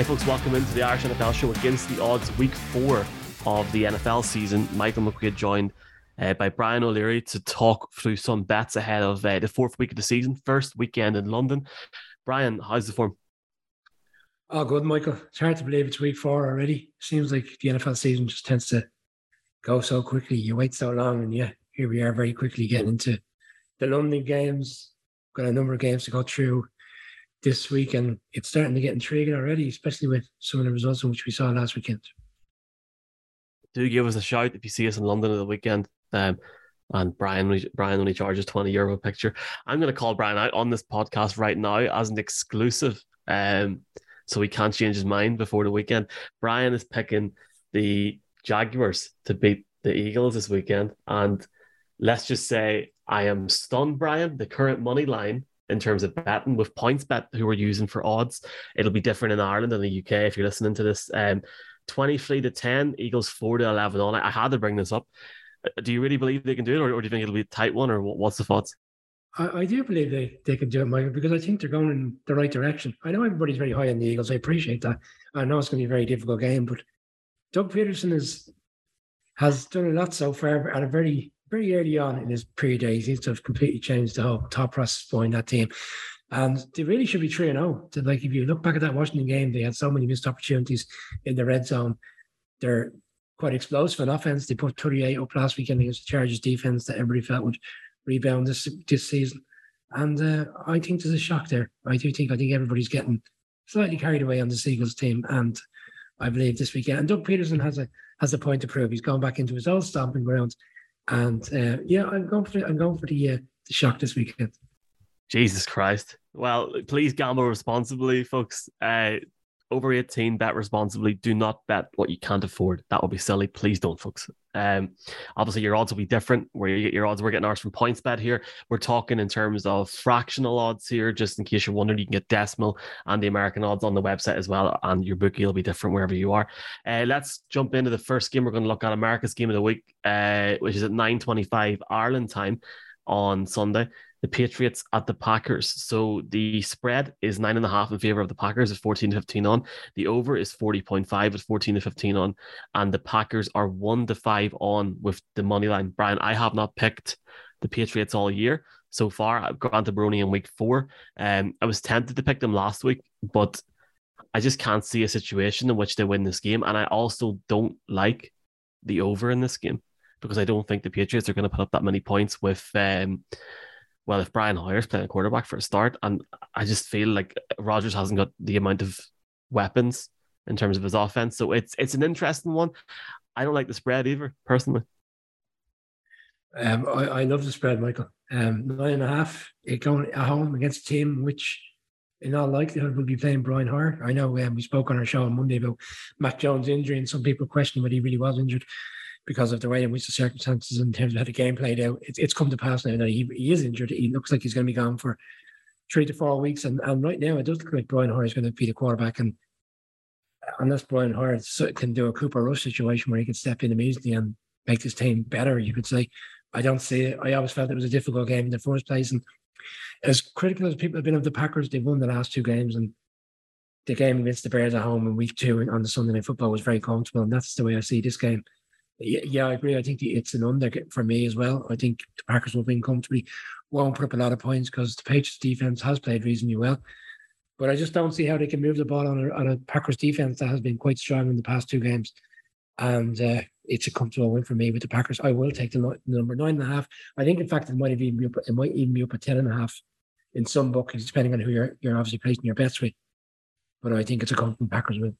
Hey, folks, welcome into the Irish NFL show against the odds, week four of the NFL season. Michael McQuaid joined uh, by Brian O'Leary to talk through some bets ahead of uh, the fourth week of the season, first weekend in London. Brian, how's the form? Oh, good, Michael. It's hard to believe it's week four already. Seems like the NFL season just tends to go so quickly. You wait so long, and yeah, here we are very quickly getting into the London games. Got a number of games to go through this week, and it's starting to get intriguing already, especially with some of the results in which we saw last weekend. Do give us a shout if you see us in London at the weekend. Um, and Brian, Brian only charges twenty euro a picture. I'm going to call Brian out on this podcast right now as an exclusive. Um, so he can't change his mind before the weekend. Brian is picking the Jaguars to beat the Eagles this weekend, and let's just say I am stunned, Brian. The current money line in terms of betting with PointsBet, who we're using for odds, it'll be different in Ireland and the UK. If you're listening to this, um, 23 to 10, Eagles 4 to 11 on it. I had to bring this up. Uh, do you really believe they can do it, or, or do you think it'll be a tight one, or what's the thoughts? I, I, do believe they, they can do it, Michael, because I think they're going in the right direction. I know everybody's very high on the Eagles. I appreciate that. I know it's going to be a very difficult game, but Doug Pederson is has done a lot so far at a very very early on in his pre days. He seems to have completely changed the whole top process behind that team. And they really should be 3 0. Like, if you look back at that Washington game, they had so many missed opportunities in the red zone. They're quite explosive in offense. They put 38 up last weekend against the Chargers defense that everybody felt would rebound this this season. And uh, I think there's a shock there. I do think I think everybody's getting slightly carried away on the Seagulls team. And I believe this weekend. And Doug Pederson has a has a point to prove. He's gone back into his old stomping grounds and uh, yeah, I'm going for the, I'm going for the uh, the shock this weekend. Jesus Christ! Well, please gamble responsibly, folks. Uh, over 18, bet responsibly. Do not bet what you can't afford. That would be silly. Please don't, folks. Um, obviously, your odds will be different. Where you get your odds, we're getting ours from PointsBet here. We're talking in terms of fractional odds here, just in case you're wondering. You can get decimal and the American odds on the website as well, and your bookie will be different wherever you are. Uh, let's jump into the first game. We're going to look at America's game of the week, uh, which is at 9:25 Ireland time on Sunday the Patriots at the Packers. So the spread is nine and a half in favor of the Packers at 14 to 15 on. The over is 40.5 at 14 to 15 on. And the Packers are one to five on with the money line. Brian, I have not picked the Patriots all year so far. I've gone to Brony in week four. Um, I was tempted to pick them last week, but I just can't see a situation in which they win this game. And I also don't like the over in this game because I don't think the Patriots are going to put up that many points with um, well, if Brian Hoyer's playing a quarterback for a start, and I just feel like Rodgers hasn't got the amount of weapons in terms of his offense. So it's it's an interesting one. I don't like the spread either, personally. Um, I, I love the spread, Michael. Um, nine and a half. It going at home against a team which, in all likelihood, will be playing Brian Hoyer. I know um, we spoke on our show on Monday about Mac Jones' injury, and some people questioning whether he really was injured because of the way in which the circumstances in terms of how the game played out. It's, come to pass now that he, he is injured. He looks like he's going to be gone for three to four weeks. And, and right now, it does look like Brian Hoyer is going to be the quarterback. And unless Brian Hoyer can do a Cooper Rush situation where he can step in immediately and make this team better, you could say. I don't see it. I always felt it was a difficult game in the first place. And as critical as people have been of the Packers, they've won the last two games. And the game against the Bears at home in week two on the Sunday Night Football was very comfortable. And that's the way I see this game yeah, yeah, I agree. I think it's an under for me as well. I think the Packers will win comfortably, won't put up a lot of points because the Patriots defense has played reasonably well. But I just don't see how they can move the ball on a, on a Packers defense that has been quite strong in the past two games. And uh, it's a comfortable win for me with the Packers. I will take the, the number nine and a half. I think, in fact, it might even be up, it might even be up at ten and a half in some books, depending on who you're you're obviously placing your bets with. But I think it's a comfortable Packers win.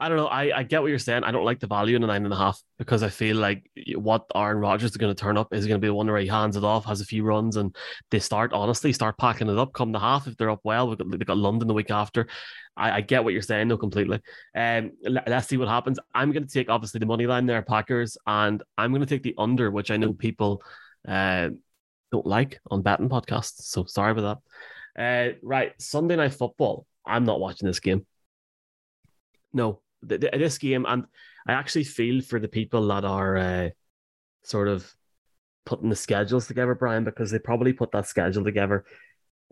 I don't know. I, I get what you're saying. I don't like the value in a nine and a half because I feel like what Aaron Rodgers is going to turn up is going to be one where he hands it off, has a few runs, and they start honestly start packing it up. Come the half if they're up well. Got, they've got London the week after. I, I get what you're saying though completely. Um, let, us see what happens. I'm going to take obviously the money line there, Packers, and I'm going to take the under, which I know people uh, don't like on betting podcasts. So sorry about that. Uh, right, Sunday night football. I'm not watching this game. No, this game, and I actually feel for the people that are uh, sort of putting the schedules together, Brian, because they probably put that schedule together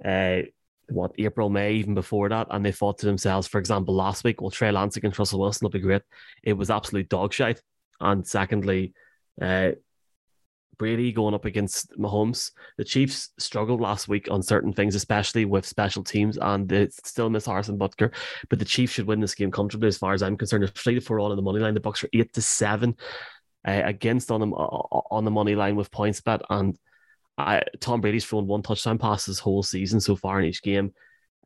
uh, what April, May, even before that, and they thought to themselves, for example, last week, well, Trey Lance against Russell Wilson will be great. It was absolute dog shite. And secondly, uh, Brady going up against Mahomes. The Chiefs struggled last week on certain things, especially with special teams, and they still miss Harrison Butker. But the Chiefs should win this game comfortably, as far as I'm concerned. They're three to four on in the money line. The Bucs are eight to seven uh, against on them uh, on the money line with PointsBet, and I, Tom Brady's thrown one touchdown pass this whole season so far in each game.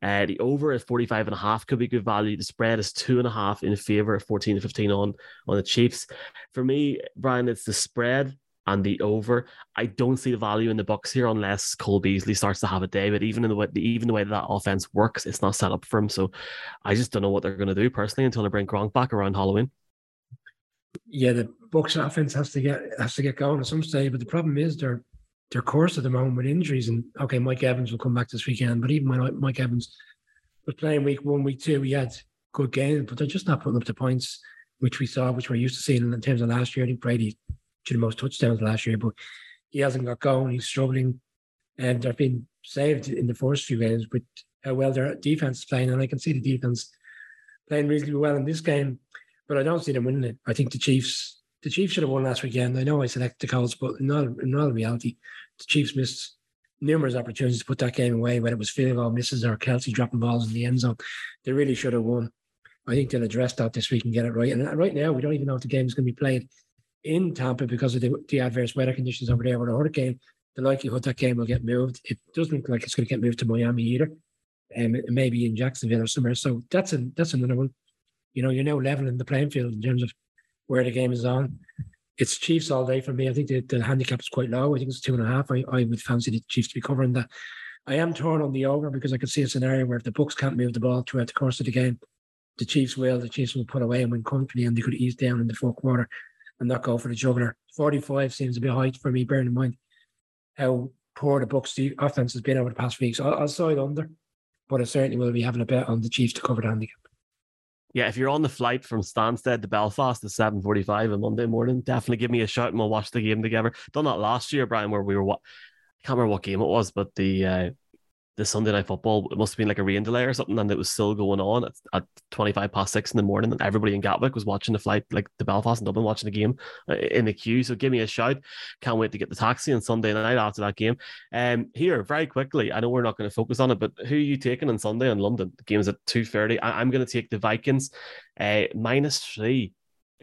Uh, the over at 45 and a half could be good value. The spread is two and a half in favor of 14 to 15 on on the Chiefs. For me, Brian, it's the spread and the over. I don't see the value in the Bucs here unless Cole Beasley starts to have a day. But even in the way, even the way that, that offense works, it's not set up for him. So I just don't know what they're going to do personally until they bring Gronk back around Halloween. Yeah, the Bucs offense has to get has to get going at some stage. But the problem is they're their course at the moment with injuries. And okay, Mike Evans will come back this weekend, but even when Mike Evans was playing week one, week two, he had good games, but they're just not putting up the points which we saw, which we're used to seeing in terms of last year. I think Brady to the most touchdowns last year, but he hasn't got going. He's struggling, and they've been saved in the first few games with how well their defense is playing. And I can see the defense playing reasonably well in this game, but I don't see them winning it. I think the Chiefs. The Chiefs should have won last weekend. I know I selected the Colts, but in all, in all reality, the Chiefs missed numerous opportunities to put that game away, whether it was field goal misses or Kelce dropping balls in the end zone. They really should have won. I think they'll address that this week and get it right. And right now, we don't even know if the game is going to be played in Tampa because of the, the adverse weather conditions over there. With a hurricane, the likelihood that game will get moved. It doesn't look like it's going to get moved to Miami either. Um, maybe in Jacksonville or somewhere. So that's a that's another one. You know, you're now leveling the playing field in terms of where the game is on. It's Chiefs all day for me. I think the, the handicap is quite low. I think it's two and a half. I, I would fancy the Chiefs to be covering that. I am torn on the over because I could see a scenario where if the Bucs can't move the ball throughout the course of the game, the Chiefs will. The Chiefs will put away and win comfortably, and they could ease down in the fourth quarter and not go for the juggler. 45 seems a bit high for me, bearing in mind how poor the Bucs the offense has been over the past weeks. I'll, I'll side under, but I certainly will be having a bet on the Chiefs to cover the handicap. Yeah, if you're on the flight from Stansted to Belfast at 7.45 on Monday morning, definitely give me a shout and we'll watch the game together. Done that last year, Brian, where we were what I can't remember what game it was, but the uh, the Sunday night football. It must have been like a rain delay or something, and it was still going on at, at 25 past six in the morning. And everybody in Gatwick was watching the flight, like the Belfast and Dublin, watching the game uh, in the queue. So give me a shout. Can't wait to get the taxi on Sunday night after that game. Um, here, very quickly, I know we're not going to focus on it, but who are you taking on Sunday in London? The game is at 2.30. I- I'm going to take the Vikings. Uh, minus three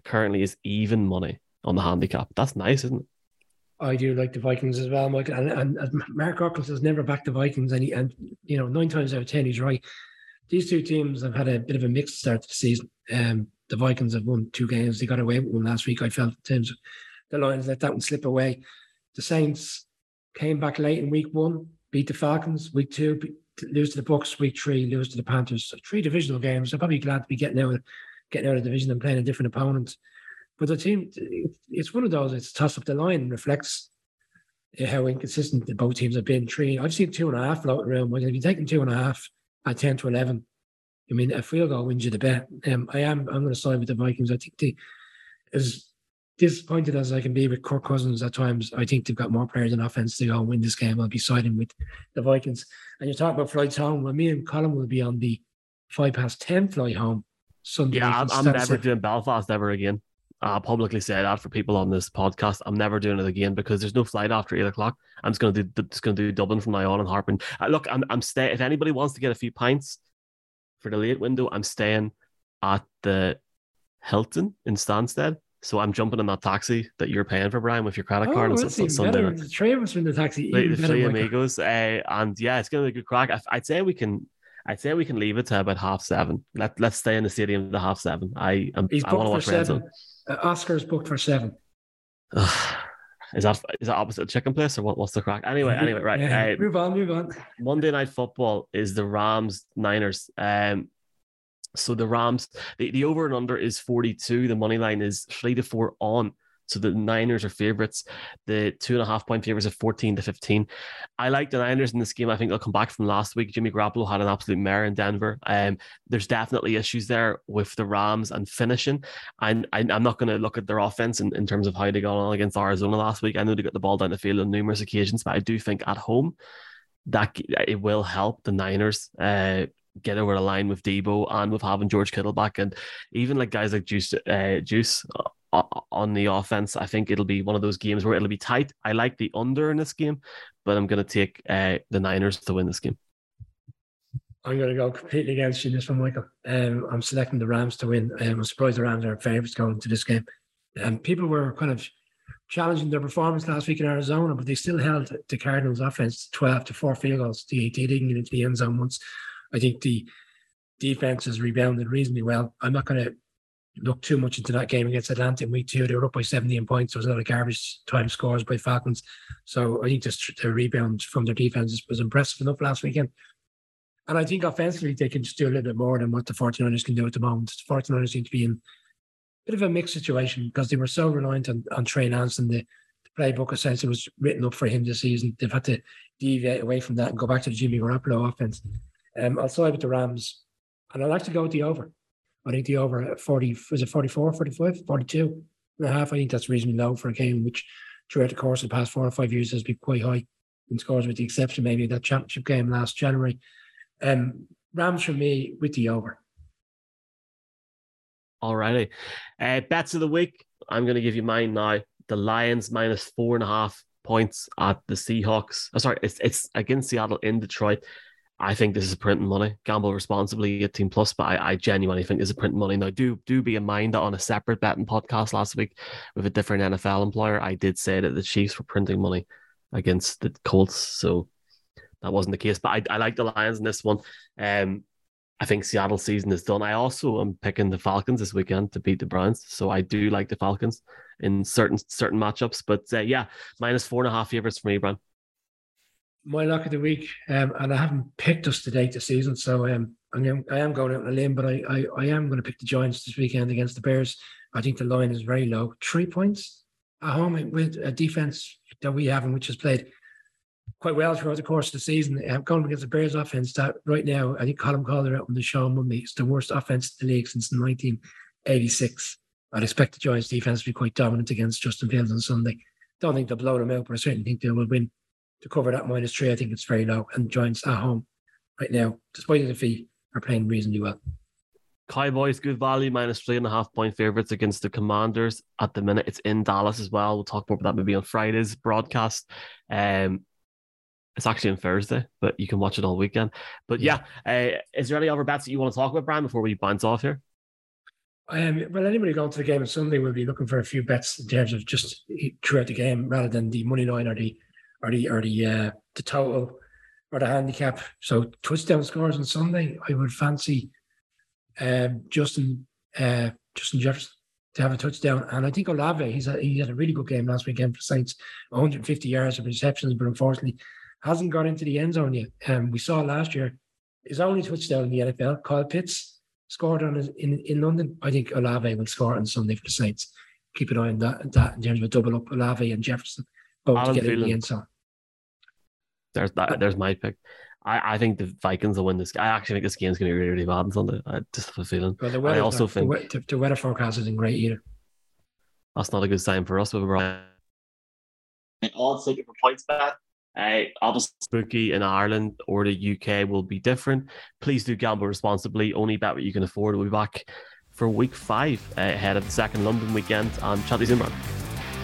currently is even money on the handicap. That's nice, isn't it? I do like the Vikings as well, Mike. And, and, and Mark Ockles has never backed the Vikings, and he, and you know nine times out of ten he's right. These two teams have had a bit of a mixed start to the season. Um, the Vikings have won two games; they got away with one last week. I felt in terms of the Lions let that one slip away. The Saints came back late in week one, beat the Falcons. Week two, lose to the Bucs. Week three, lose to the Panthers. So three divisional games. They're probably glad to be getting out, of, getting out of the division and playing a different opponent. But the team, it's one of those. It's toss up the line and reflects how inconsistent the both teams have been. Three, I've seen two and a half floating around. If you take two and a half at ten to eleven, I mean, a field goal wins you the bet. Um, I am. I'm going to side with the Vikings. I think they, as disappointed as I can be with Kirk Cousins at times, I think they've got more players in offense to go and win this game. I'll be siding with the Vikings. And you talk about flights home. Well, me and Colin will be on the five past ten flight home Sunday. Yeah, I'm, I'm never doing Belfast ever again. I'll publicly say that for people on this podcast. I'm never doing it again because there's no flight after eight o'clock. I'm just gonna do just gonna do Dublin from now on and Harpen. Uh, look, I'm I'm staying. If anybody wants to get a few pints for the late window, I'm staying at the Hilton in Stansted. So I'm jumping in that taxi that you're paying for, Brian, with your credit oh, card on Sunday. Night. The three of us in the taxi. The, the three amigos, uh, and yeah, it's gonna be a good crack. I, I'd say we can. I'd say we can leave it to about half seven. Let Let's stay in the stadium to half seven. I am. I want to watch Red Zone. Uh, Oscar's booked for seven. is that is that opposite the chicken place or what, what's the crack? Anyway, anyway, right. Yeah, uh, move on, move on. Monday night football is the Rams Niners. Um, so the Rams, the, the over and under is 42. The money line is three to four on. So the Niners are favorites. The two and a half point favorites of 14 to 15. I like the Niners in this game. I think they'll come back from last week. Jimmy Garoppolo had an absolute mare in Denver. Um, there's definitely issues there with the Rams and finishing. And I, am not going to look at their offense in, in terms of how they got on against Arizona last week. I know they got the ball down the field on numerous occasions, but I do think at home, that it will help the Niners uh, get over the line with Deebo and with having George Kittle back, and even like guys like Juice, uh, Juice on the offense. I think it'll be one of those games where it'll be tight. I like the under in this game, but I'm going to take uh, the Niners to win this game. I'm going to go completely against you this one, Michael. Um, I'm selecting the Rams to win. Um, I'm surprised the Rams are favourites going into this game. Um, people were kind of challenging their performance last week in Arizona, but they still held the Cardinals' offense 12 to four field goals. They, they didn't get into the end zone once. I think the defense has rebounded reasonably well. I'm not going to look too much into that game against Atlanta in week two. They were up by 17 points. There was a lot of garbage time scores by Falcons. So I think just the rebound from their defense was impressive enough last weekend. And I think offensively, they can just do a little bit more than what the 49ers can do at the moment. The 49ers seem to be in a bit of a mixed situation because they were so reliant on, on Trey Lance and the, the playbook essentially was written up for him this season. They've had to deviate away from that and go back to the Jimmy Garoppolo offense. Um, I'll side with the Rams. And I'd like to go with the over. I think the over at 40, was it 44, 45, 42 and a half? I think that's reasonably low for a game which throughout the course of the past four or five years has been quite high in scores, with the exception maybe of that championship game last January. Um, Rams for me with the over. Alrighty. Uh, bets of the week. I'm going to give you mine now. The Lions minus four and a half points at the Seahawks. Oh, sorry, it's it's against Seattle in Detroit. I think this is a printing money. Gamble responsibly, 18 plus, but I, I genuinely think this is printing money. Now, do do be in mind that on a separate betting podcast last week with a different NFL employer, I did say that the Chiefs were printing money against the Colts. So that wasn't the case. But I, I like the Lions in this one. Um, I think Seattle season is done. I also am picking the Falcons this weekend to beat the Browns. So I do like the Falcons in certain certain matchups. But uh, yeah, minus four and a half favorites for me, Brian my luck of the week, um, and I haven't picked us to date this season, so um, I'm, I am going out on a limb, but I, I, I am going to pick the Giants this weekend against the Bears. I think the line is very low, three points at home with a defense that we have, and which has played quite well throughout the course of the season. I'm going against the Bears offense that right now, I think Colin Calder out on the show on it's the worst offense in the league since 1986. I'd expect the Giants defense to be quite dominant against Justin Fields on Sunday. Don't think they'll blow them out, but I certainly think they will win to cover that minus three, I think it's very low. And Giants at home right now, despite the defeat, are playing reasonably well. Cowboys, good value, minus three and a half point favorites against the Commanders at the minute. It's in Dallas as well. We'll talk more about that maybe on Friday's broadcast. Um, it's actually on Thursday, but you can watch it all weekend. But yeah, uh, is there any other bets that you want to talk about, Brian, before we bounce off here? Um, well, anybody going to the game on Sunday will be looking for a few bets in terms of just throughout the game rather than the money line or the or the or the uh, the total or the handicap. So touchdown scores on Sunday, I would fancy um, Justin uh, Justin Jefferson to have a touchdown, and I think Olave he's a, he had a really good game last weekend for Saints, 150 yards of receptions, but unfortunately hasn't got into the end zone yet. Um, we saw last year his only touchdown in the NFL. Kyle Pitts scored on it in in London. I think Olave will score on Sunday for the Saints. Keep an eye on that, that in terms of a double up Olave and Jefferson both Alan to get in the end zone. There's that. There's my pick. I, I think the Vikings will win this. I actually think this game's going to be really, really bad on Sunday. I just have a feeling. Well, the weather, I also the, think the, the, weather forecast isn't great either. That's not a good sign for us. With Brian. All taking for PointsBet. Uh, obviously, spooky in Ireland or the UK will be different. Please do gamble responsibly. Only bet what you can afford. We'll be back for week five uh, ahead of the second London weekend. And chat to you soon.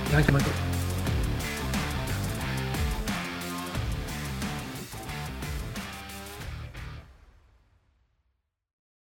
Thank you, Michael.